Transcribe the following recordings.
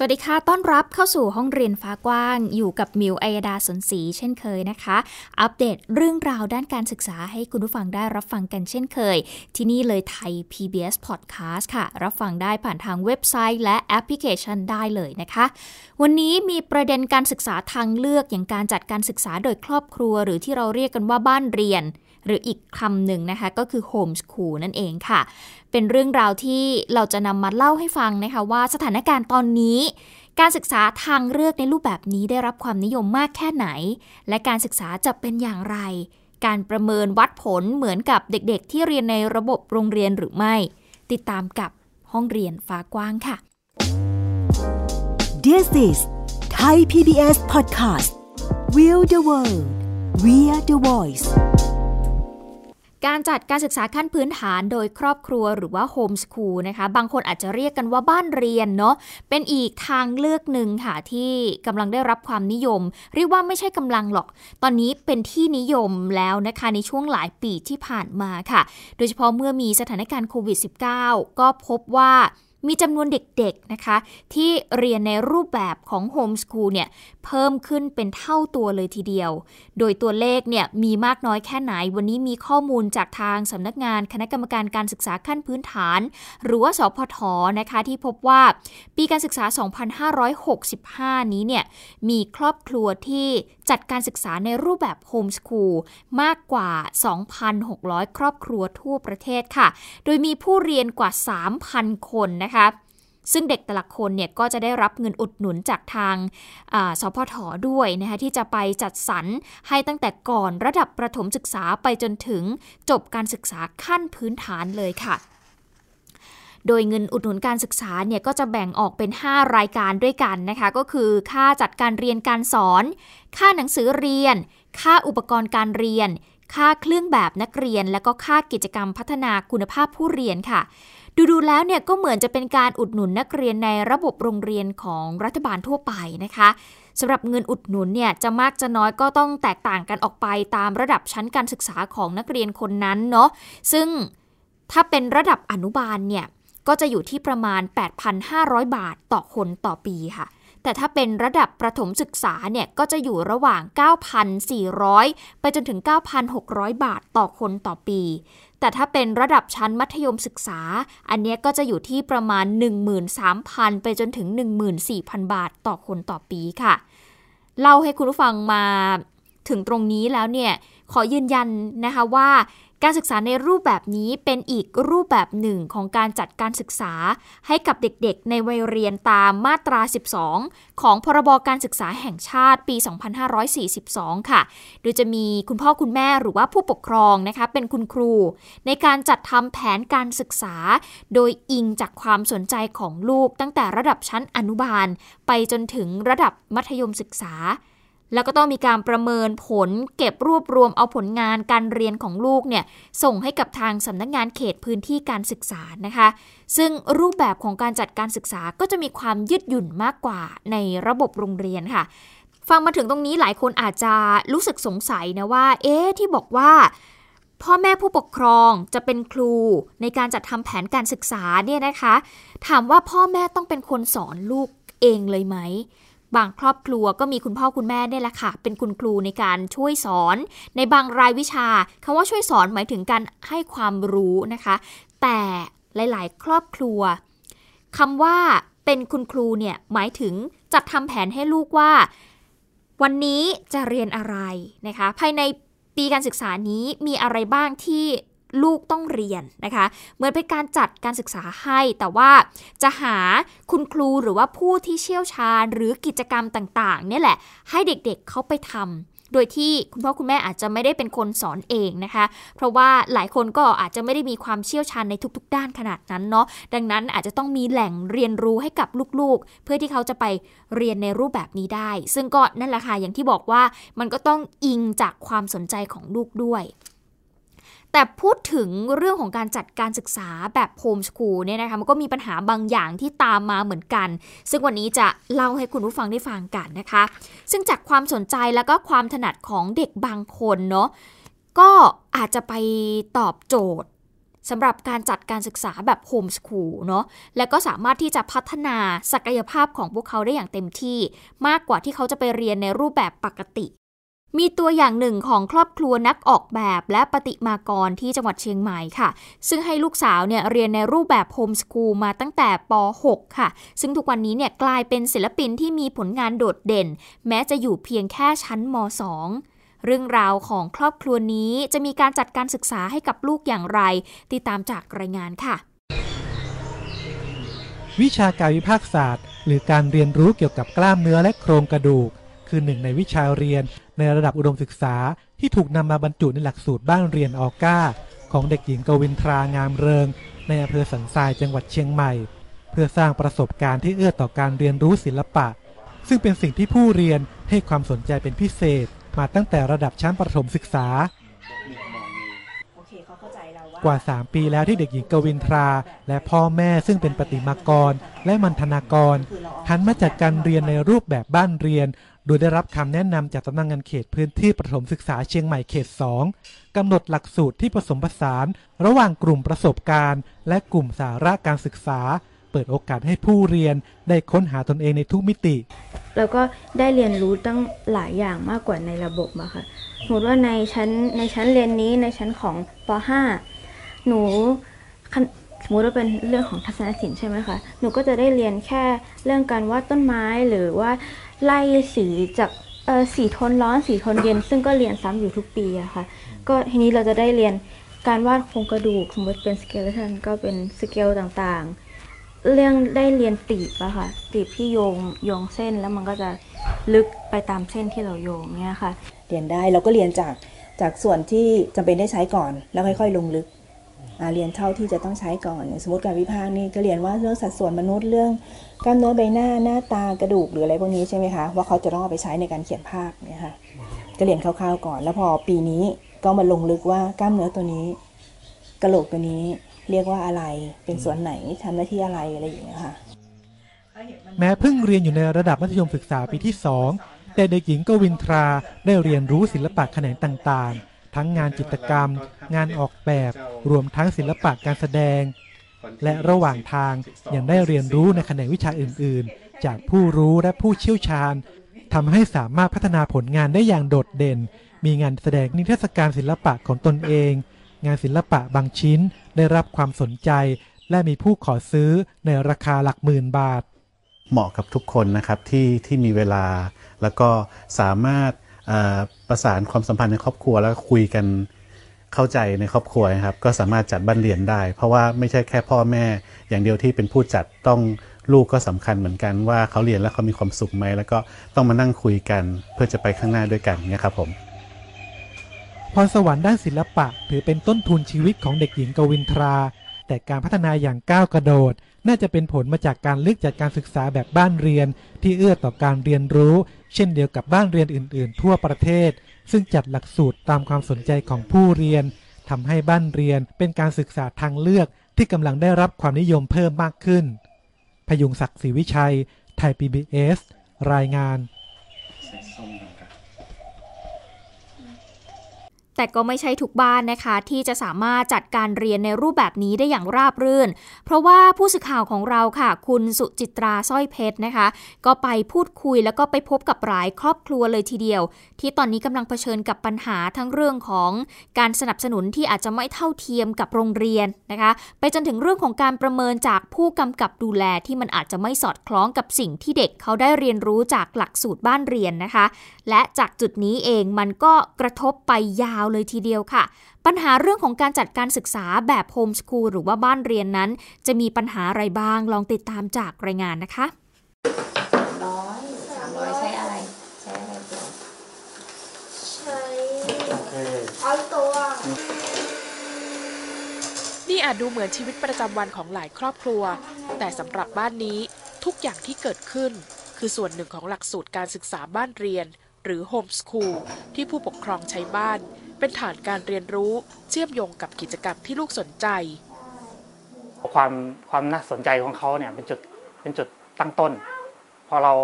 สวัสดีค่ะ ต้อนรับเข้าสู่ห้องเรียนฟ้ากว้าง อยู่กับมิวอัยดาสนศรีเช่นเคยนะคะ อัปเดตเรื่องราวด้านการศึกษาให้คุณผู้ฟังได้รับฟังกันเช่นเคย ที่นี่เลยไทย PBS Podcast ค่ะ รับฟังได้ผ่านทางเว็บไซต์และแอปพลิเคชันได้เลยนะคะ วันนี้มีประเด็นการศึกษาทางเลือกอย่างการจัดการศึกษาโดยครอบครัว หรือที่เราเรียกกันว่าบ้านเรียน หรืออีกคำหนึ่งนะคะ ก็คือโฮมสคูลนั่นเองค่ะเป็นเรื่องราวที่เราจะนำมาเล่าให้ฟังนะคะว่าสถานการณ์ตอนนี้ การศึกษาทางเลือกในรูปแบบนี้ได้รับความนิยมมากแค่ไหน และการศึกษาจะเป็นอย่างไร การประเมินวัดผลเหมือนกับเด็กๆ ที่เรียนในระบบโรงเรียนหรือไม่ ติดตามกับห้องเรียนฟ้ากว้างค่ะ This is Thai PBS Podcast We the World We are the Voice การจัดการศึกษาขั้นพื้นฐานโดยครอบครัวหรือว่าโฮมสคูลนะคะ บางคนอาจจะเรียกกันว่าบ้านเรียนเนาะ เป็นอีกทางเลือกหนึ่งค่ะ ที่กำลังได้รับความนิยม เรียกว่าไม่ใช่กำลังหรอก ตอนนี้เป็นที่นิยมแล้วนะคะในช่วงหลายปีที่ผ่านมาค่ะ โดยเฉพาะเมื่อมีสถานการณ์โควิด -19 ก็พบว่า มีจำนวนเด็กๆนะคะ ที่เรียนในรูปแบบของโฮมสคูลเนี่ยเพิ่มขึ้นเป็นเท่าตัวเลยทีเดียว โดยตัวเลขเนี่ยมีมากน้อยแค่ไหน วันนี้มีข้อมูลจากทางสำนักงานคณะกรรมการการศึกษาขั้นพื้นฐาน หรือว่าสพทนะคะที่พบว่าปีการศึกษา 2565 นี้เนี่ยมีครอบครัวที่จัดการศึกษาในรูปแบบโฮมสคูลมากกว่า 2,600 ครอบครัวทั่วประเทศค่ะ โดยมีผู้เรียนกว่า 3,000 คนนะคะซึ่งเด็กแต่ละคนเนี่ยก็จะได้รับเงินอุดหนุนจากทางสพทด้วยนะคะที่จะไปจัดสรรให้ตั้งแต่ก่อนระดับประถมศึกษาไปจนถึงจบการศึกษาขั้นพื้นฐานเลยค่ะ โดยเงินอุดหนุนการศึกษาเนี่ยก็จะแบ่งออกเป็น 5 รายการด้วยกันนะคะ ก็คือค่าจัดการเรียนการสอน ค่าหนังสือเรียน ค่าอุปกรณ์การเรียน ค่าเครื่องแบบนักเรียน และก็ค่ากิจกรรมพัฒนาคุณภาพผู้เรียนค่ะ ดูๆแล้วเนี่ยก็เหมือนจะเป็นการอุดหนุนนักเรียนในระบบโรงเรียนของรัฐบาลทั่วไปนะคะสำหรับเงินอุดหนุนเนี่ยจะมากจะน้อยก็ต้องแตกต่างกันออกไปตามระดับชั้นการศึกษาของนักเรียนคนนั้นเนาะซึ่งถ้าเป็นระดับอนุบาลเนี่ยก็จะอยู่ที่ประมาณ 8,500 บาทต่อคนต่อปีค่ะ แต่ถ้าเป็นระดับประถมศึกษาเนี่ยก็จะอยู่ระหว่าง 9,400 ไปจนถึง 9,600 บาทต่อคนต่อปี แต่ถ้าเป็นระดับชั้นมัธยมศึกษา อันนี้ก็จะอยู่ที่ประมาณ 13,000 ไปจนถึง 14,000 บาทต่อคนต่อปีค่ะ เล่าให้คุณผู้ฟังมาถึงตรงนี้แล้วเนี่ย ขอยืนยันนะคะว่า การศึกษาในรูปแบบนี้เป็นอีกรูปแบบหนึ่งของการจัดการศึกษา ให้กับเด็กๆ ในวัยเรียนตามมาตรา 12 ของพรบการศึกษาแห่งชาติปี 2542 ค่ะ โดยจะมีคุณพ่อคุณแม่หรือว่าผู้ปกครองนะคะเป็นคุณครู ในการจัดทำแผนการศึกษา โดยอิงจากความสนใจของลูกตั้งแต่ระดับชั้นอนุบาล ไปจนถึงระดับมัธยมศึกษา แล้วก็ต้องมีการประเมินผลเก็บรวบรวมเอาผลงานการเรียนของลูกเนี่ยส่งให้กับทางสำนักงานเขตพื้นที่การศึกษานะคะ ซึ่งรูปแบบของการจัดการศึกษาก็จะมีความยืดหยุ่นมากกว่าในระบบโรงเรียนค่ะ ฟังมาถึงตรงนี้หลายคนอาจจะรู้สึกสงสัยนะว่า เอ๊ะที่บอกว่าพ่อแม่ผู้ปกครองจะเป็นครูในการจัดทำแผนการศึกษาเนี่ยนะคะ ถามว่าพ่อแม่ต้องเป็นคนสอนลูกเองเลยไหม บางครอบครัวก็มีคุณพ่อคุณแม่เนี่ยแหละค่ะ เป็นคุณครูในการช่วยสอน ในบางรายวิชาคำว่าช่วยสอนหมายถึงการให้ความรู้นะคะ แต่หลาย ๆ ครอบครัวคำว่าเป็นคุณครูเนี่ยหมายถึงจัดทำแผนให้ลูกว่า วันนี้จะเรียนอะไรนะคะ ภายในปีการศึกษานี้มีอะไรบ้างที่ ลูกต้องเรียนนะคะ เหมือนเป็นการจัดการศึกษาให้ แต่ว่าจะหาคุณครูหรือว่าผู้ที่เชี่ยวชาญ หรือกิจกรรมต่างๆเนี่ยแหละ ให้เด็กๆเขาไปทำโดยที่คุณพ่อคุณแม่อาจจะไม่ได้เป็นคนสอนเองนะคะ เพราะว่าหลายคนก็อาจจะไม่ได้มีความเชี่ยวชาญในทุกๆ ด้านขนาดนั้นเนาะ ดังนั้นอาจจะต้องมีแหล่งเรียนรู้ให้กับลูกๆ เพื่อที่เขาจะไปเรียนในรูปแบบนี้ได้ ซึ่งก็นั่นแหละค่ะอย่างที่บอกว่ามันก็ต้องอิงจากความสนใจของลูกด้วย แต่พูดถึงเรื่องของการจัดการศึกษาแบบโฮมสคูลเนี่ยนะคะมันก็มีปัญหาบางอย่างที่ตามมาเหมือนกัน ซึ่งวันนี้จะเล่าให้คุณผู้ฟังได้ฟังกันนะคะ ซึ่งจากความสนใจแล้วก็ความถนัดของเด็กบางคนเนาะก็อาจจะไปตอบโจทย์สำหรับการจัดการศึกษาแบบโฮมสคูลเนาะ และก็สามารถที่จะพัฒนาศักยภาพของพวกเขาได้อย่างเต็มที่ มากกว่าที่เขาจะไปเรียนในรูปแบบปกติ มีตัวอย่างหนึ่งของครอบครัวนักออกแบบและปฏิมากรที่จังหวัดเชียงใหม่ค่ะ ซึ่งให้ลูกสาวเนี่ยเรียนในรูปแบบโฮมสคูลมาตั้งแต่ป .6 ค่ะ ซึ่งทุกวันนี้เนี่ยกลายเป็นศิลปินที่มีผลงานโดดเด่น แม้จะอยู่เพียงแค่ชั้นม .2 เรื่องราวของครอบครัวนี้จะมีการจัดการศึกษาให้กับลูกอย่างไร ติดตามจากรายงานค่ะ วิชาการวิภาคศาสตร์ หรือการเรียนรู้เกี่ยวกับกล้ามเนื้อและโครงกระดูก คือหนึ่งในวิชาเรียนในระดับอุดมศึกษาที่ถูกนำมาบรรจุในหลักสูตรบ้านเรียนออก้า ของเด็กหญิงกวินทรางามเริง ในอำเภอสันทรายจังหวัดเชียงใหม่ เพื่อสร้างประสบการณ์ที่เอื้อต่อการเรียนรู้ศิลปะ ซึ่งเป็นสิ่งที่ผู้เรียนให้ความสนใจเป็นพิเศษ มาตั้งแต่ระดับชั้นประถมศึกษา กว่า 3 ปีแล้วที่เด็กหญิงกวินทรา และพ่อแม่ซึ่งเป็นปฏิมากรและมันธนากรหันมาจัดการเรียนในรูปแบบบ้านเรียน โดยได้รับคำแนะนำจากสำนักงงานเขตพื้นที่ประถมศึกษาเชียงใหม่เขต 2กำหนดหลักสูตรที่ผสมผสาน ระหว่างกลุ่มประสบการณ์ และกลุ่มสาระการศึกษา เปิดโอกาสให้ผู้เรียนได้ค้นหาตนเองในทุกมิติ แล้วก็ได้เรียนรู้ตั้งหลายอย่างมากกว่าในระบบอะค่ะสมมติว่าในชั้นในชั้นเรียนนี้ในชั้นของป .5 หนูสมมติว่าเป็นเรื่องของทัศนศิลป์ใช่ไหมคะ หนูก็จะได้เรียนแค่เรื่องการวาดต้นไม้หรือว่า ไล่สีจากสีโทนร้อนสีโทนเย็น ซึ่งก็เรียนซ้ำอยู่ทุกปีอะค่ะ ก็ทีนี้เราจะได้เรียนการวาดโครงกระดูกสมมติเป็น skeleton ก็เป็นสเกลต่างๆ เรื่องได้เรียนตีบอะค่ะตีบที่โยงโยงเส้นแล้วมันก็จะลึกไปตามเส้นที่เราโยงเนี่ยค่ะ เรียนได้เราก็เรียนจากจากส่วนที่จำเป็นได้ใช้ก่อน แล้วค่อย ๆ ลงลึก เรียนเท่าที่จะต้องใช้ก่อน สมมติการวิพากษ์นี่ก็เรียนว่าเรื่องสัดส่วนมนุษย์เรื่องกล้ามเนื้อใบหน้าหน้าตากระดูกหรืออะไรพวกนี้ใช่ไหมคะว่าเขาจะต้องเอาไปใช้ในการเขียนภาพเนี่ยค่ะก็เรียนคร่าวๆก่อน แล้วพอปีนี้ก็มาลงลึกว่ากล้ามเนื้อตัวนี้กระโหลกตัวนี้เรียกว่าอะไรเป็นส่วนไหนทำหน้าที่อะไรอะไรอย่างเงี้ยค่ะแม้เพิ่งเรียนอยู่ในระดับมัธยมศึกษาปีที่สองแต่เด็กหญิงกวินทราได้เรียนรู้ศิลปะแขนงต่างๆ ทั้งงานจิตรกรรม งานออกแบบรวมทั้งศิลปะการแสดง และระหว่างทางยังได้เรียนรู้ในแขนงวิชาอื่น ๆ จากผู้รู้และผู้เชี่ยวชาญทำให้สามารถพัฒนาผลงานได้อย่างโดดเด่น มีงานแสดงนิทรรศการศิลปะของตนเอง งานศิลปะบางชิ้นได้รับความสนใจ และมีผู้ขอซื้อในราคาหลักหมื่นบาท เหมาะกับทุกคนนะครับที่ที่มีเวลา แล้วก็สามารถ ประสานความสัมพันธ์ในครอบครัวแล้วคุยกันเข้าใจในครอบครัวนะครับ ก็สามารถจัดบ้านเรียนได้ เพราะว่าไม่ใช่แค่พ่อแม่ อย่างเดียวที่เป็นผู้จัดต้องลูกก็สำคัญเหมือนกันว่าเขาเรียนแล้วเขามีความสุขไหมแล้วก็ต้องมานั่งคุยกันเพื่อจะไปข้างหน้าด้วยกันเนี่ยครับผมพรสวรรค์ด้านศิลปะ ถือเป็นต้นทุนชีวิตของเด็กหญิงกวินทรา แต่การพัฒนาอย่างก้าวกระโดด น่าจะเป็นผลมาจากการเลือกจัดการศึกษาแบบบ้านเรียน ที่เอื้อต่อการเรียนรู้ เช่นเดียวกับบ้านเรียนอื่น ๆ ทั่วประเทศ ซึ่งจัดหลักสูตรตามความสนใจของผู้เรียนทำให้บ้านเรียนเป็นการศึกษาทางเลือกที่กำลังได้รับความนิยมเพิ่มมากขึ้น พยุงศักดิ์ศรีวิชัย ไทย PBS รายงาน แต่ก็ไม่ใช่ทุกบ้านนะคะ ที่จะสามารถจัดการเรียนในรูปแบบนี้ได้อย่างราบรื่น เพราะว่าผู้สื่อข่าวของเราค่ะ คุณสุจิตราสร้อยเพชรนะคะ ก็ไปพูดคุยแล้วก็ไปพบกับหลายครอบครัวเลยทีเดียว ที่ตอนนี้กำลังเผชิญกับปัญหาทั้งเรื่องของการสนับสนุนที่อาจจะไม่เท่าเทียมกับโรงเรียนนะคะ ไปจนถึงเรื่องของการประเมินจากผู้กำกับดูแลที่มันอาจจะไม่สอดคล้องกับสิ่งที่เด็กเขาได้เรียนรู้จากหลักสูตรบ้านเรียนนะคะ และจากจุดนี้เองมันก็กระทบไปยาวเลยทีเดียวค่ะ ปัญหาเรื่องของการจัดการศึกษาแบบโฮมสคูลหรือว่าบ้านเรียนนั้น จะมีปัญหาอะไรบ้างลองติดตามจากรายงานนะคะร้อยสามร้อยใช้อะไร ใช้อะไรตัวใช้เอาตัว นี่อาจดูเหมือนชีวิตประจำวันของหลายครอบครัว แต่สำหรับบ้านนี้ทุกอย่างที่เกิดขึ้น คือส่วนหนึ่งของหลักสูตรการศึกษาบ้านเรียน หรือโฮมสคูลที่ผู้ปกครองใช้บ้าน เป็นฐานการเรียนรู้เชื่อมโยงกับกิจกรรมที่ลูกสนใจ ความความน่าสนใจของเขาเนี่ยเป็นจุดเป็นจุดตั้งต้น พอเรา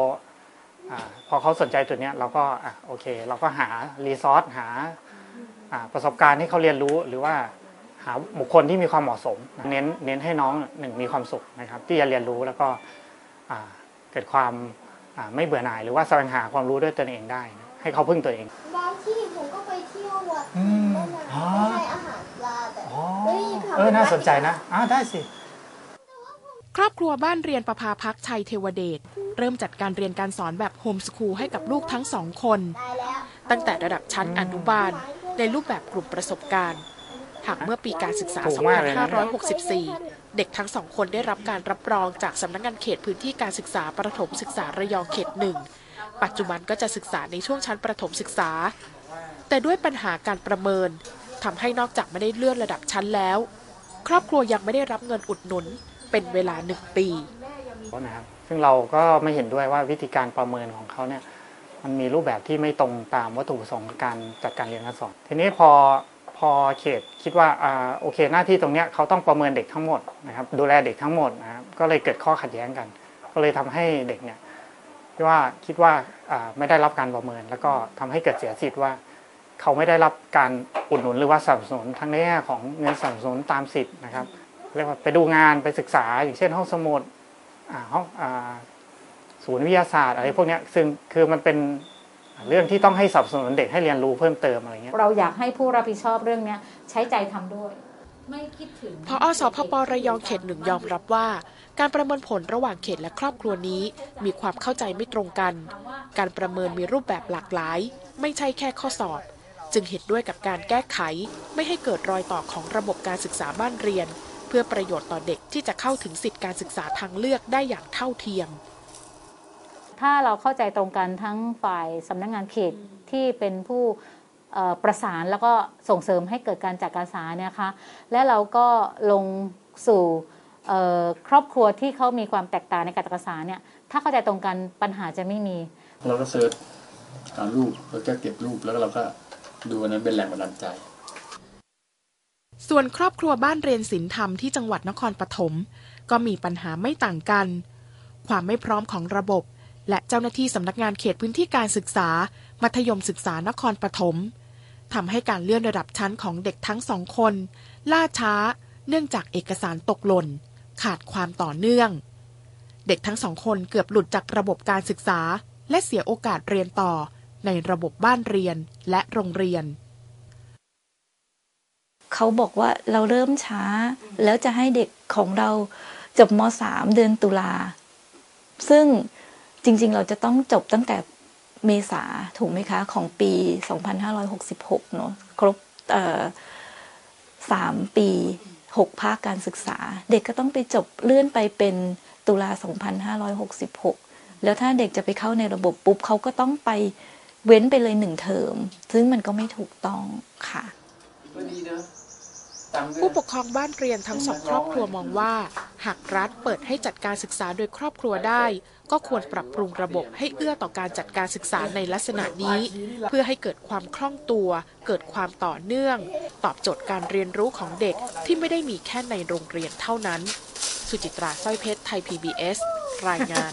อาพอเขาสนใจจุดเนี้ยเราก็อะโอเค เราก็หารีซอสหาอ่าประสบการณ์ให้เขาเรียนรู้หรือว่าหาบุคคลที่มีความเหมาะสม เน้นเน้นให้น้องหนึ่งมีความสุขนะครับ ที่จะเรียนรู้แล้วก็อ่าเกิดความอ่าไม่เบื่อหน่าย หรือว่าแสวงหาความรู้ด้วยตนเองได้นะให้เขาพึ่งตัวเอง อืมนั่นน่ะอ๋อไม่ใช่อาหารปลาแต่อ๋อเฮ้ยทำเออน่าสนใจวัดนะอ่าได้สิ ครอบครัวบ้านเรียนประภาพักชัยเทวเดช เริ่มจัดการเรียนการสอนแบบโฮมสคูลให้กับลูกทั้งสองคนได้แล้วตั้งแต่ระดับชั้นอนุบาล ในรูปแบบกลุ่มประสบการณ์ หากเมื่อปีการศึกษาถูกมากเลยนะ2564 เด็กทั้งสองคนได้รับการรับรองจากสำนักงานเขตพื้นที่การศึกษาประถมศึกษาระยองเขตหนึ่งปัจจุบันก็จะศึกษาในช่วงชั้นประถมศึกษา แต่ด้วยปัญหาการประเมินทำให้นอกจากไม่ได้เลื่อนระดับชั้นแล้ว ครอบครัวยังไม่ได้รับเงินอุดหนุนเป็นเวลาหนึ่งปีนะครับซึ่งเราก็ไม่เห็นด้วยว่าวิธีการประเมินของเขาเนี่ยมันมีรูปแบบที่ไม่ตรงตามวัตถุประสงค์การจัดการเรียนการสอน ทีนี้พอพอเขตคิดว่าอ่าโอเคหน้าที่ตรงเนี้ยเขาต้องประเมินเด็กทั้งหมดนะครับดูแลเด็กทั้งหมดนะครับก็เลยเกิดข้อขัดแย้งกัน ก็เลยทำให้เด็กเนี่ยว่าคิดว่าอ่าไม่ได้รับการประเมิน แล้วก็ทำให้เกิดเสียสิทธิ์ว่า เขาไม่ได้รับการอุดหนุนหรือว่าสนับสนุนทั้งในแง่ของเงินสนับสนุนตามสิทธิ์นะครับเรียกว่าไปดูงานไปศึกษา อย่างเช่นห้องสมุดอ่าห้องอ่าศูนย์วิทยาศาสตร์อะไรพวกเนี้ยซึ่งคือมันเป็นเรื่องที่ต้องให้สนับสนุนเด็กให้เรียนรู้เพิ่มเติมอะไรเงี้ยเราอยากให้ผู้รับผิดชอบเรื่องเนี้ยใช้ใจทำด้วยไม่คิดถึงพออสพประยองเขตหนึ่งยอมรับว่า การประเมินผลระหว่างเขตและครอบครัวนี้ มีความเข้าใจไม่ตรงกัน การประเมินมีรูปแบบหลากหลาย ไม่ใช่แค่ข้อสอบ จึงเห็นด้วยกับการแก้ไข ไม่ให้เกิดรอยต่อของระบบการศึกษาบ้านเรียน เพื่อประโยชน์ต่อเด็กที่จะเข้าถึงสิทธิการศึกษาทางเลือกได้อย่างเท่าเทียม ถ้าเราเข้าใจตรงกันทั้งฝ่ายสำนักงานเขตที่เป็นผู้เอ่อประสานแล้วก็ส่งเสริมให้เกิดการจัดการศึกษาเนี่ยนะคะและเราก็ลงสู่เอ่อครอบครัวที่เขามีความแตกต่างในการจัดการศึกษาเนี่ยถ้าเข้าใจตรงกันปัญหาจะไม่มี เราก็เซิร์ชหารูปแล้วก็เก็บรูปแล้วก็เราก็ ดูนั้นเป็นแรงบันดาลใจ ส่วนครอบครัวบ้านเรียนศิลธรรมที่จังหวัดนครปฐมก็มีปัญหาไม่ต่างกัน ความไม่พร้อมของระบบ และเจ้าหน้าที่สำนักงานเขตพื้นที่การศึกษา มัธยมศึกษานครปฐมทำให้การเลื่อนระดับชั้นของเด็กทั้งสองคน ล่าช้า เนื่องจากเอกสารตกหล่น ขาดความต่อเนื่อง เด็กทั้งสองคนเกือบหลุดจากระบบการศึกษา และเสียโอกาสเรียนต่อ ในระบบบ้านเรียนและโรงเรียน เขาบอกว่าเราเริ่มช้า แล้วจะให้เด็กของเราจบม .3 เดือนตุลา ซึ่งจริงๆ เราจะต้องจบตั้งแต่เมษาถูกไหมคะ ของปี 2566 เนอะครบเอ่อสามปี6ภาคการศึกษา เด็กก็ต้องไปจบเลื่อนไปเป็นตุลา 2566 แล้วถ้าเด็กจะไปเข้าในระบบปุ๊บเขาก็ต้องไป เว้นไปเลยหนึ่งเทอม ซึ่งมันก็ไม่ถูกต้องค่ะผู้ปกครองบ้านเรียนทั้งสองครอบครัวมองว่า หากรัฐเปิดให้จัดการศึกษาโดยครอบครัวได้ ก็ควรปรับปรุงระบบให้เอื้อต่อการจัดการศึกษาในลักษณะนี้ เพื่อให้เกิดความคล่องตัว เกิดความต่อเนื่อง ตอบโจทย์การเรียนรู้ของเด็กที่ไม่ได้มีแค่ในโรงเรียนเท่านั้น สุจิตราสร้อยเพชรไทย PBS รายงาน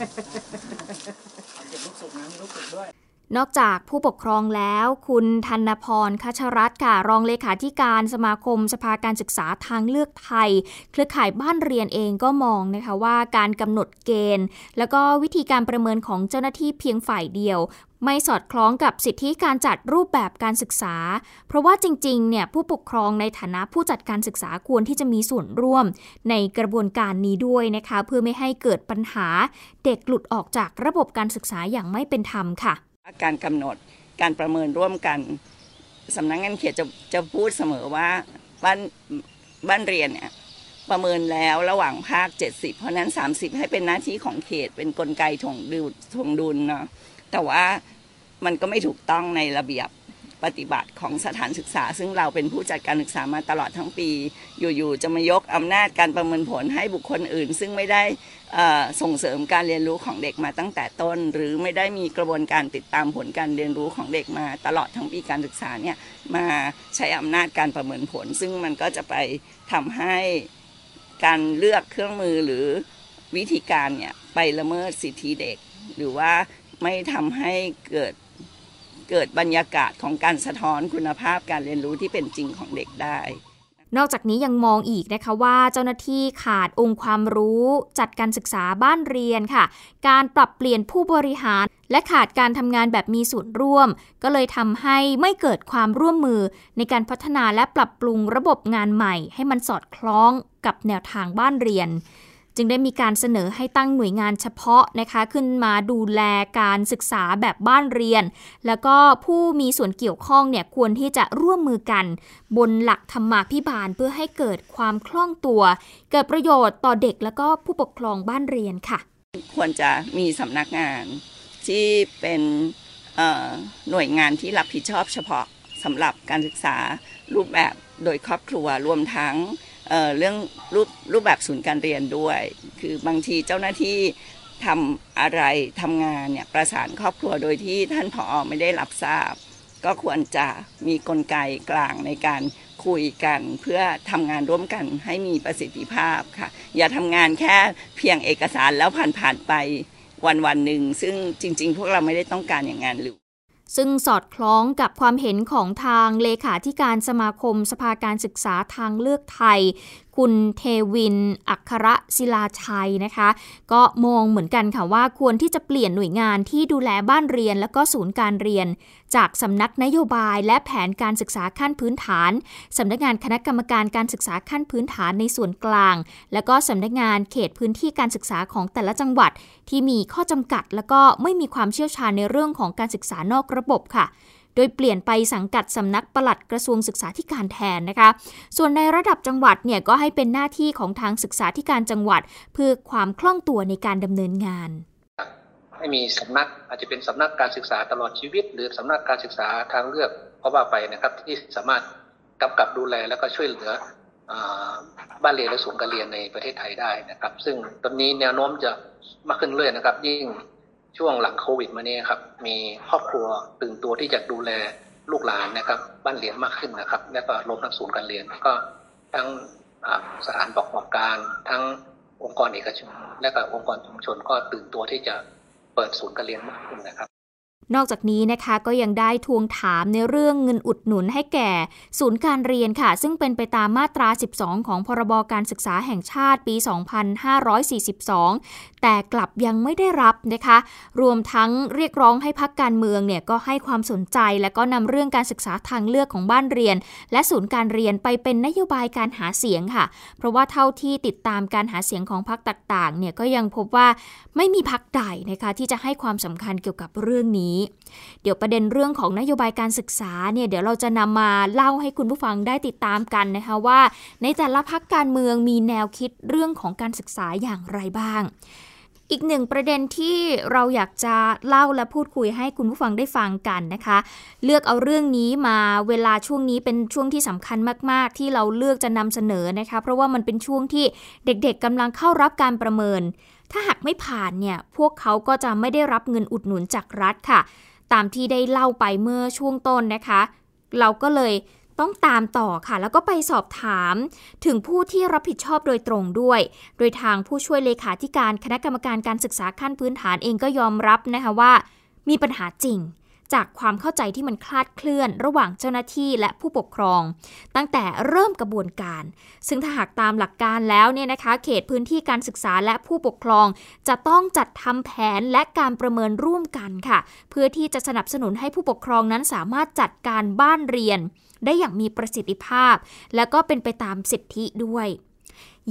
นอกจากผู้ปกครองแล้ว คุณธนพรคชรัตน์ค่ะ รองเลขาธิการสมาคมสภาการศึกษาทางเลือกไทย เครือข่ายบ้านเรียนเองก็มองนะคะว่าการกำหนดเกณฑ์ แล้วก็วิธีการประเมินของเจ้าหน้าที่เพียงฝ่ายเดียวไม่สอดคล้องกับสิทธิการจัดรูปแบบการศึกษา เพราะว่าจริงๆ เนี่ยผู้ปกครองในฐานะผู้จัดการศึกษาควรที่จะมีส่วนร่วม ในกระบวนการนี้ด้วยนะคะ เพื่อไม่ให้เกิดปัญหาเด็กหลุดออกจากระบบการศึกษาอย่างไม่เป็นธรรมค่ะ การกำหนดการประเมินร่วมกันสำนักงานเขตจะจะพูดเสมอว่าบ้านบ้านเรียนเนี่ยประเมินแล้วระหว่างภาค 70 เพราะนั้น 30 ให้เป็นหน้าที่ของเขตเป็นนกลไกถ่วงดุลเนาะแต่ว่ามันก็ไม่ถูกต้องในระเบียบ ปฏิบัติของสถานศึกษา ซึ่งเราเป็นผู้จัดการศึกษามาตลอดทั้งปี อยู่ๆจะมายกอำนาจการประเมินผลให้บุคคลอื่น ซึ่งไม่ได้ส่งเสริมการเรียนรู้ของเด็กมาตั้งแต่ต้น หรือไม่ได้มีกระบวนการติดตามผลการเรียนรู้ของเด็กมาตลอดทั้งปีการศึกษาเนี่ยมาใช้อำนาจการประเมินผล ซึ่งมันก็จะไปทำให้การเลือกเครื่องมือหรือวิธีการเนี่ยไปละเมิดสิทธิเด็ก หรือว่าไม่ทำให้เกิด เกิดบรรยากาศของการสะท้อนคุณภาพการเรียนรู้ที่เป็นจริงของเด็กได้ นอกจากนี้ยังมองอีกนะคะว่าเจ้าหน้าที่ขาดองค์ความรู้ จัดการศึกษาบ้านเรียนค่ะ การปรับเปลี่ยนผู้บริหาร และขาดการทำงานแบบมีส่วนร่วม ก็เลยทำให้ไม่เกิดความร่วมมือ ในการพัฒนาและปรับปรุงระบบงานใหม่ ให้มันสอดคล้องกับแนวทางบ้านเรียน จึงได้มีการเสนอให้ตั้งหน่วยงานเฉพาะนะคะขึ้นมาดูแลการศึกษาแบบบ้านเรียน แล้วก็ผู้มีส่วนเกี่ยวข้องเนี่ยควรที่จะร่วมมือกัน บนหลักธรรมาภิบาลเพื่อให้เกิดความคล่องตัว เกิดประโยชน์ต่อเด็กแล้วก็ผู้ปกครองบ้านเรียนค่ะ ควรจะมีสำนักงานที่เป็นหน่วยงานที่รับผิดชอบเฉพาะสำหรับการศึกษารูปแบบโดยครอบครัวรวมทั้ง เเรื่องรูปรูปแบบศูนย์การเรียนด้วย คือบางทีเจ้าหน้าที่ทำอะไรทำงานเนี่ยประสานครอบครัวโดยที่ท่านผออไม่ได้รับทราบ ก็ควรจะมีกลไกกลางในการคุยกันเพื่อทำงานร่วมกันให้มีประสิทธิภาพค่ะ อย่าทำงานแค่เพียงเอกสารแล้วผ่านๆไปวันวันหนึ่งซึ่งจริง ๆ พวกเราไม่ได้ต้องการอย่างนั้นหรือ ซึ่งสอดคล้องกับความเห็นของทางเลขาธิการสมาคมสภาการศึกษาทางเลือกไทย คุณเทวิน อัครศิลาชัยนะคะ ก็มองเหมือนกันค่ะว่าควรที่จะเปลี่ยนหน่วยงานที่ดูแลบ้านเรียน และก็ศูนย์การเรียน จากสำนักนโยบายและแผนการศึกษาขั้นพื้นฐานสำนักงานคณะกรรมการการศึกษาขั้นพื้นฐานในส่วนกลาง และก็สำนักงานเขตพื้นที่การศึกษาของแต่ละจังหวัด ที่มีข้อจำกัด และก็ไม่มีความเชี่ยวชาญในเรื่องของการศึกษานอกระบบค่ะ โดยเปลี่ยนไปสังกัดสำนักปลัดกระทรวงศึกษาธิการแทนนะคะ ส่วนในระดับจังหวัดเนี่ยก็ให้เป็นหน้าที่ของทางศึกษาธิการจังหวัด เพื่อความคล่องตัวในการดำเนินงาน ให้มีสำนักอาจจะเป็นสำนักการศึกษาตลอดชีวิต หรือสำนักการศึกษาทางเลือกก็ว่าไปนะครับที่สามารถกำกับดูแลแล้วก็ช่วยเหลือบ้านเรียนและศูนย์การเรียนในประเทศไทยได้นะครับ ซึ่งตอนนี้แนวโน้มจะมากขึ้นเรื่อยนะครับ ยิ่ง ช่วงหลังโควิดมาเนี่ยครับมีครอบครัวตื่นตัวที่จะดูแลลูกหลานนะครับ บ้านเรียนมากขึ้นนะครับ และก็รวมทั้งศูนย์การเรียนก็ทั้งสถานประกอบการทั้งองค์กรเอกชน และก็องค์กรชุมชนก็ตื่นตัวที่จะเปิดศูนย์การเรียนมากขึ้นนะครับ นอกจากนี้นะคะก็ยังได้ทวงถามในเรื่องเงินอุดหนุนให้แก่ ศูนย์การเรียนค่ะ ซึ่งเป็นไปตามมาตรา 12 ของพรบการศึกษาแห่งชาติปี 2542 แต่กลับยังไม่ได้รับนะคะ รวมทั้งเรียกร้องให้พักการเมืองเนี่ยก็ให้ความสนใจ และก็นำเรื่องการศึกษาทางเลือกของบ้านเรียน และศูนย์การเรียนไปเป็นนโยบายการหาเสียงค่ะ เพราะว่าเท่าที่ติดตามการหาเสียงของพักต่างๆเนี่ยก็ยังพบว่าไม่มีพักใดนะคะที่จะให้ความสำคัญเกี่ยวกับเรื่องนี้นี้ เดี๋ยวประเด็นเรื่องของนโยบายการศึกษาเนี่ยเดี๋ยวเราจะนำมาเล่าให้คุณผู้ฟังได้ติดตามกันนะคะว่า ในแต่ละพักการเมืองมีแนวคิดเรื่องของการศึกษาอย่างไรบ้าง อีกหนึ่งประเด็นที่เราอยากจะเล่าและพูดคุยให้คุณผู้ฟังได้ฟังกันนะคะ เลือกเอาเรื่องนี้มาเวลาช่วงนี้เป็นช่วงที่สำคัญมาก ๆ ที่เราเลือกจะนำเสนอนะคะ เพราะว่ามันเป็นช่วงที่เด็กๆกำลังเข้ารับการประเมิน ถ้าหากไม่ผ่านเนี่ยพวกเขาก็จะไม่ได้รับเงินอุดหนุนจากรัฐค่ะ ตามที่ได้เล่าไปเมื่อช่วงต้นนะคะ เราก็เลยต้องตามต่อค่ะ แล้วก็ไปสอบถามถึงผู้ที่รับผิดชอบโดยตรงด้วย โดยทางผู้ช่วยเลขาธิการคณะกรรมการการศึกษาขั้นพื้นฐานเองก็ยอมรับนะคะว่า มีปัญหาจริง จากความเข้าใจที่มันคลาดเคลื่อน ระหว่างเจ้าหน้าที่และผู้ปกครอง ตั้งแต่เริ่มกระบวนการ ซึ่งถ้าหากตามหลักการแล้วเนี่ยนะคะ เขตพื้นที่การศึกษาและผู้ปกครอง จะต้องจัดทำแผนและการประเมินร่วมกันค่ะ เพื่อที่จะสนับสนุนให้ผู้ปกครองนั้นสามารถจัดการบ้านเรียน ได้อย่างมีประสิทธิภาพ และก็เป็นไปตามสิทธิด้วย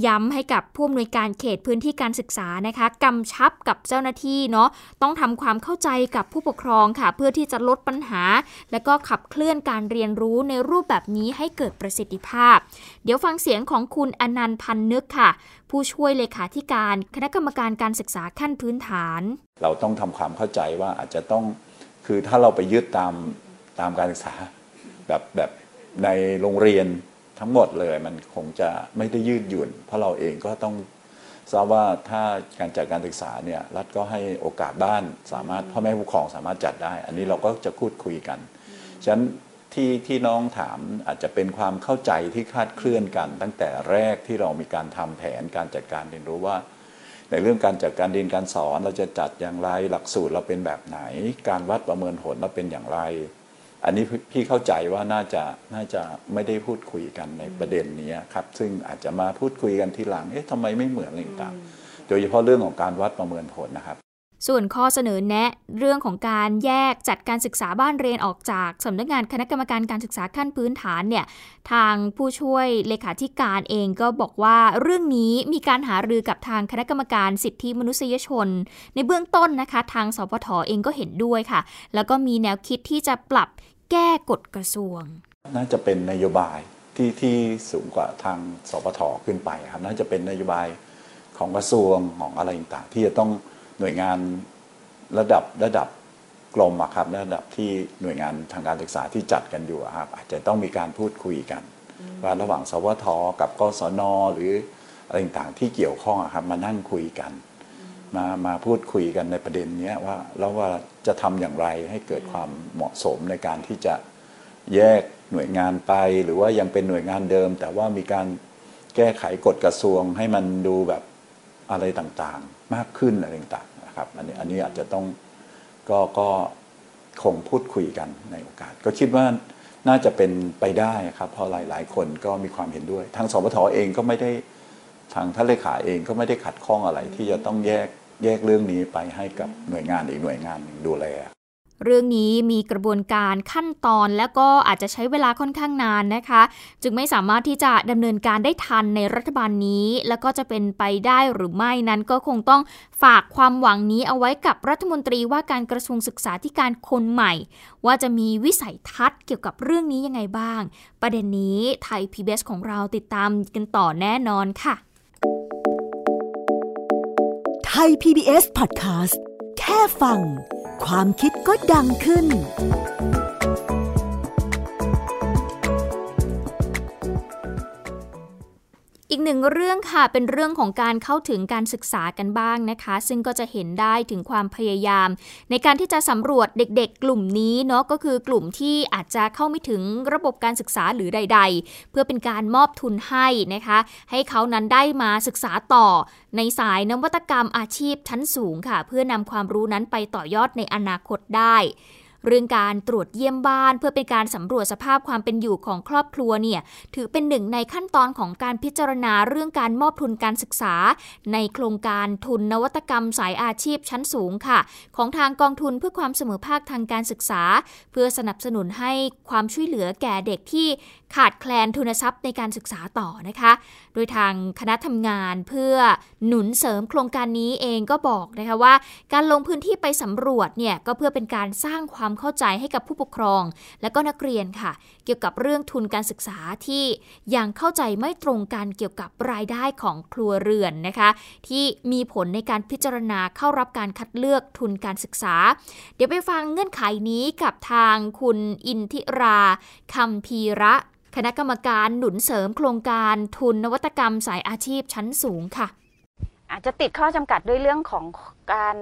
ย้ำให้กับผู้อำนวยการเขตพื้นที่การศึกษานะคะกำชับกับเจ้าหน้าที่เนาะต้องทำความเข้าใจกับผู้ปกครองค่ะ เพื่อที่จะลดปัญหา และก็ขับเคลื่อนการเรียนรู้ในรูปแบบนี้ให้เกิดประสิทธิภาพ เดี๋ยวฟังเสียงของคุณอนันต์พันนึกค่ะ ผู้ช่วยเลขาธิการคณะกรรมการการศึกษาขั้นพื้นฐาน เราต้องทำความเข้าใจว่าอาจจะต้องคือถ้าเราไปยึดตามตามการศึกษาแบบแบบในโรงเรียน ทั้งหมดเลยมันคงจะไม่ได้ยืดหยุ่น เพราะเราเองก็ต้องทราบว่าถ้าการจัดการศึกษาเนี่ยรัฐก็ให้โอกาสบ้านสามารถพ่อแม่ผู้ปกครองสามารถจัดได้ อันนี้เราก็จะพูดคุยกัน ฉะนั้นที่ที่น้องถามอาจจะเป็นความเข้าใจที่คาดเคลื่อนกัน ตั้งแต่แรกที่เรามีการทำแผนการจัดการเรียนรู้ว่า ในเรื่องการจัดการเรียนการสอนเราจะจัดอย่างไรหลักสูตรเราเป็นแบบไหน การวัดประเมินผลเราเป็นอย่างไร อันนี้พี่เข้าใจว่าน่าจะน่าจะไม่ได้พูดคุยกันในประเด็นนี้ครับ ซึ่งอาจจะมาพูดคุยกันทีหลังเอ๊ะทำไมไม่เหมือนอะไรต่างโดยเฉพาะเรื่องของการวัดประเมินผลนะครับ ส่วนข้อเสนอแนะเรื่องของการแยกจัดการศึกษาบ้านเรียนออกจากสำนักงานคณะกรรมการการศึกษาขั้นพื้นฐานเนี่ยทางผู้ช่วยเลขาธิการเองก็บอกว่าเรื่องนี้มีการหารือกับทางคณะกรรมการสิทธิมนุษยชน ในเบื้องต้นนะคะ ทางสพทเองก็เห็นด้วยค่ะ แล้วก็มีแนวคิดที่จะปรับแก้กฎกระทรวง น่าจะเป็นนโยบายที่ที่สูงกว่าทางสพทขึ้นไปครับน่าจะเป็นนโยบายของกระทรวงของอะไรต่างๆที่จะต้อง หน่วยงานระดับระดับกลมอะครับระดับที่หน่วยงานทางการศึกษาที่จัดกันอยู่ครับอาจจะต้องมีการพูดคุยกัน ว่าระหว่างสวทกับกศนหรืออะไรต่างๆที่เกี่ยวข้องครับมานั่งคุยกันมามาพูดคุยกันในประเด็นนี้ว่าแล้วว่าจะทำอย่างไรให้เกิดความเหมาะสมในการที่จะแยกหน่วยงานไป หรือว่ายังเป็นหน่วยงานเดิม แต่ว่ามีการแก้ไขกฎกระทรวงให้มันดูแบบอะไรต่างๆ มากขึ้นอะไรต่าง ครับอันนี้อันนี้อาจจะต้องก็ก็คงพูดคุยกันในโอกาส ก็คิดว่าน่าจะเป็นไปได้ครับเพราะหลายๆคนก็มีความเห็นด้วย ทางสปทเองก็ไม่ได้ทางท่านเลขาเองก็ไม่ได้ขัดข้องอะไรที่จะต้องแยกแยกเรื่องนี้ไปให้กับหน่วยงานอีกหน่วยงานหนึ่งดูแล เรื่องนี้มีกระบวนการขั้นตอนและก็อาจจะใช้เวลาค่อนข้างนานนะคะ จึงไม่สามารถที่จะดำเนินการได้ทันในรัฐบาลนี้ แล้วก็จะเป็นไปได้หรือไม่นั้นก็คงต้องฝากความหวังนี้เอาไว้กับรัฐมนตรีว่าการกระทรวงศึกษาธิการคนใหม่ ว่าจะมีวิสัยทัศน์เกี่ยวกับเรื่องนี้ยังไงบ้าง ประเด็นนี้ไทย PBS ของเราติดตามกันต่อแน่นอนค่ะ ไทย PBS Podcast แค่ฟัง ความคิดก็ดังขึ้น นึ่งเรื่องค่ะเป็นเรื่องของการเข้าถึงการศึกษากันบ้างนะคะ ซึ่งก็จะเห็นได้ถึงความพยายาม ในการที่จะสำรวจเด็ก ๆ กลุ่มนี้เนาะก็คือกลุ่มที่อาจจะเข้าไม่ถึงระบบการศึกษาหรือใด ๆ เพื่อเป็นการมอบทุนให้นะคะ ให้เขานั้นได้มาศึกษาต่อ ในสายนวัตกรรมอาชีพชั้นสูงค่ะ เพื่อนำความรู้นั้นไปต่อยอดในอนาคตได้ เรื่องการตรวจเยี่ยมบ้าน เพื่อเป็นการสำรวจสภาพความเป็นอยู่ของครอบครัวเนี่ยถือเป็นหนึ่งในขั้นตอนของการพิจารณาเรื่องการมอบทุนการศึกษา ในโครงการทุนนวัตกรรมสายอาชีพชั้นสูงค่ะ ของทางกองทุนเพื่อความเสมอภาคทางการศึกษา เพื่อสนับสนุนให้ความช่วยเหลือแก่เด็กที่ขาดแคลนทุนทรัพย์ในการศึกษาต่อนะคะ โดยทางคณะทำงานเพื่อหนุนเสริมโครงการนี้เองก็บอกนะคะว่า การลงพื้นที่ไปสำรวจเนี่ยก็เพื่อเป็นการสร้างความความเข้าใจให้กับผู้ปกครอง และก็นักเรียนค่ะ เกี่ยวกับเรื่องทุนการศึกษาที่ยังเข้าใจไม่ตรงกันเกี่ยวกับรายได้ของครัวเรือนนะคะ ที่มีผลในการพิจารณาเข้ารับการคัดเลือกทุนการศึกษา เดี๋ยวไปฟังเงื่อนไขนี้กับทางคุณอินทิราคำพีระคณะกรรมการหนุนเสริมโครงการทุนนวัตกรรมสายอาชีพชั้นสูงค่ะ อาจจะติดข้อจำกัดด้วยเรื่องของการ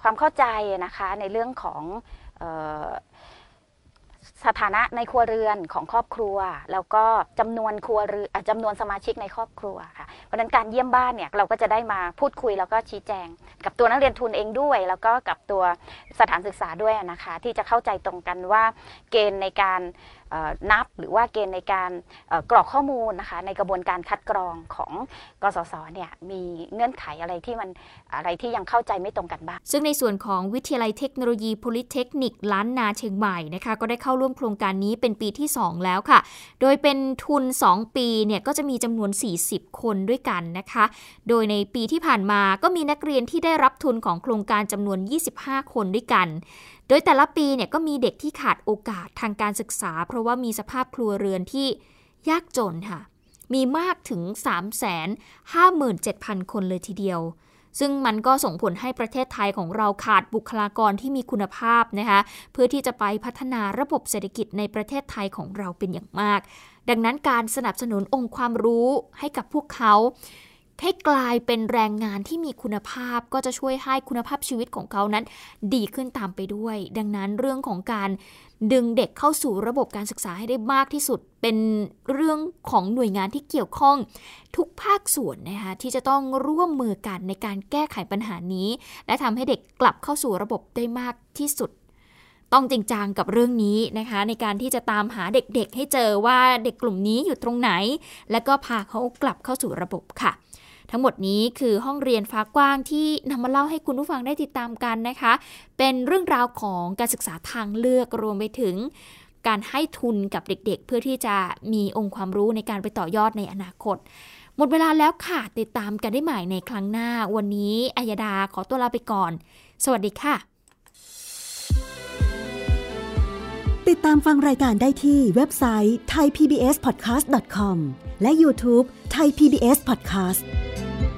ความเข้าใจนะคะในเรื่องของ สถานะในครัวเรือนของครอบครัว แล้วก็จำนวนครัวเรือนจำนวนสมาชิกในครอบครัวค่ะเพราะนั้นการเยี่ยมบ้านเนี่ยเราก็จะได้มาพูดคุยแล้วก็ชี้แจง กับตัวนักเรียนทุนเองด้วย แล้วก็กับตัวสถานศึกษาด้วยนะคะ ที่จะเข้าใจตรงกันว่าเกณฑ์ในการ นับหรือว่าเกณฑ์ในการกรอกข้อมูลนะคะในกระบวนการคัดกรองของกสศเนี่ยมีเงื่อนไขอะไรที่มันอะไรที่ยังเข้าใจไม่ตรงกันบ้าง ซึ่งในส่วนของวิทยาลัยเทคโนโลยีโพลิเทคนิคล้านนาเชียงใหม่นะคะก็ได้เข้าร่วมโครงการนี้เป็นปีที่ 2 แล้วค่ะ โดยเป็นทุน 2 ปีเนี่ยก็จะมีจำนวน 40 คนด้วยกันนะคะ โดยในปีที่ผ่านมาก็มีนักเรียนที่ได้รับทุนของโครงการจำนวน 25 คนด้วยกันโดยแต่ละปีเนี่ยก็มีเด็กที่ขาดโอกาสทางการศึกษา เพราะว่ามีสภาพครัวเรือนที่ยากจนค่ะ มีมากถึง 357,000 คนเลยทีเดียว ซึ่งมันก็ส่งผลให้ประเทศไทยของเราขาดบุคลากรที่มีคุณภาพนะคะเพื่อที่จะไปพัฒนาระบบเศรษฐกิจในประเทศไทยของเราเป็นอย่างมาก ดังนั้นการสนับสนุนองค์ความรู้ให้กับพวกเขา ให้กลายเป็นแรงงานที่มีคุณภาพก็จะช่วยให้คุณภาพชีวิตของเขานั้น ดีขึ้นตามไปด้วย ดังนั้นเรื่องของการดึงเด็กเข้าสู่ระบบการศึกษาให้ได้มากที่สุด เป็นเรื่องของหน่วยงานที่เกี่ยวข้อง ทุกภาคส่วนนะคะที่จะต้องร่วมมือกันในการแก้ไขปัญหานี้ และทำให้เด็กกลับเข้าสู่ระบบได้มากที่สุด ต้องจริงจังกับเรื่องนี้นะคะ ในการที่จะตามหาเด็กๆ ให้เจอว่าเด็กกลุ่มนี้อยู่ตรงไหน และก็พาเขากลับเข้าสู่ระบบค่ะ ทั้งหมดนี้คือห้องเรียนฟ้ากว้างที่นำมาเล่าให้คุณผู้ฟังได้ติดตามกันนะคะ เป็นเรื่องราวของการศึกษาทางเลือกรวมไปถึงการให้ทุนกับเด็กๆ เพื่อที่จะมีองค์ความรู้ในการไปต่อยอดในอนาคต หมดเวลาแล้วค่ะ ติดตามกันได้ใหม่ในครั้งหน้า วันนี้อัยดาขอตัวลาไปก่อน สวัสดีค่ะ ติดตามฟังรายการได้ที่เว็บไซต์ thaipbspodcast.com และ YouTube Thai PBS Podcast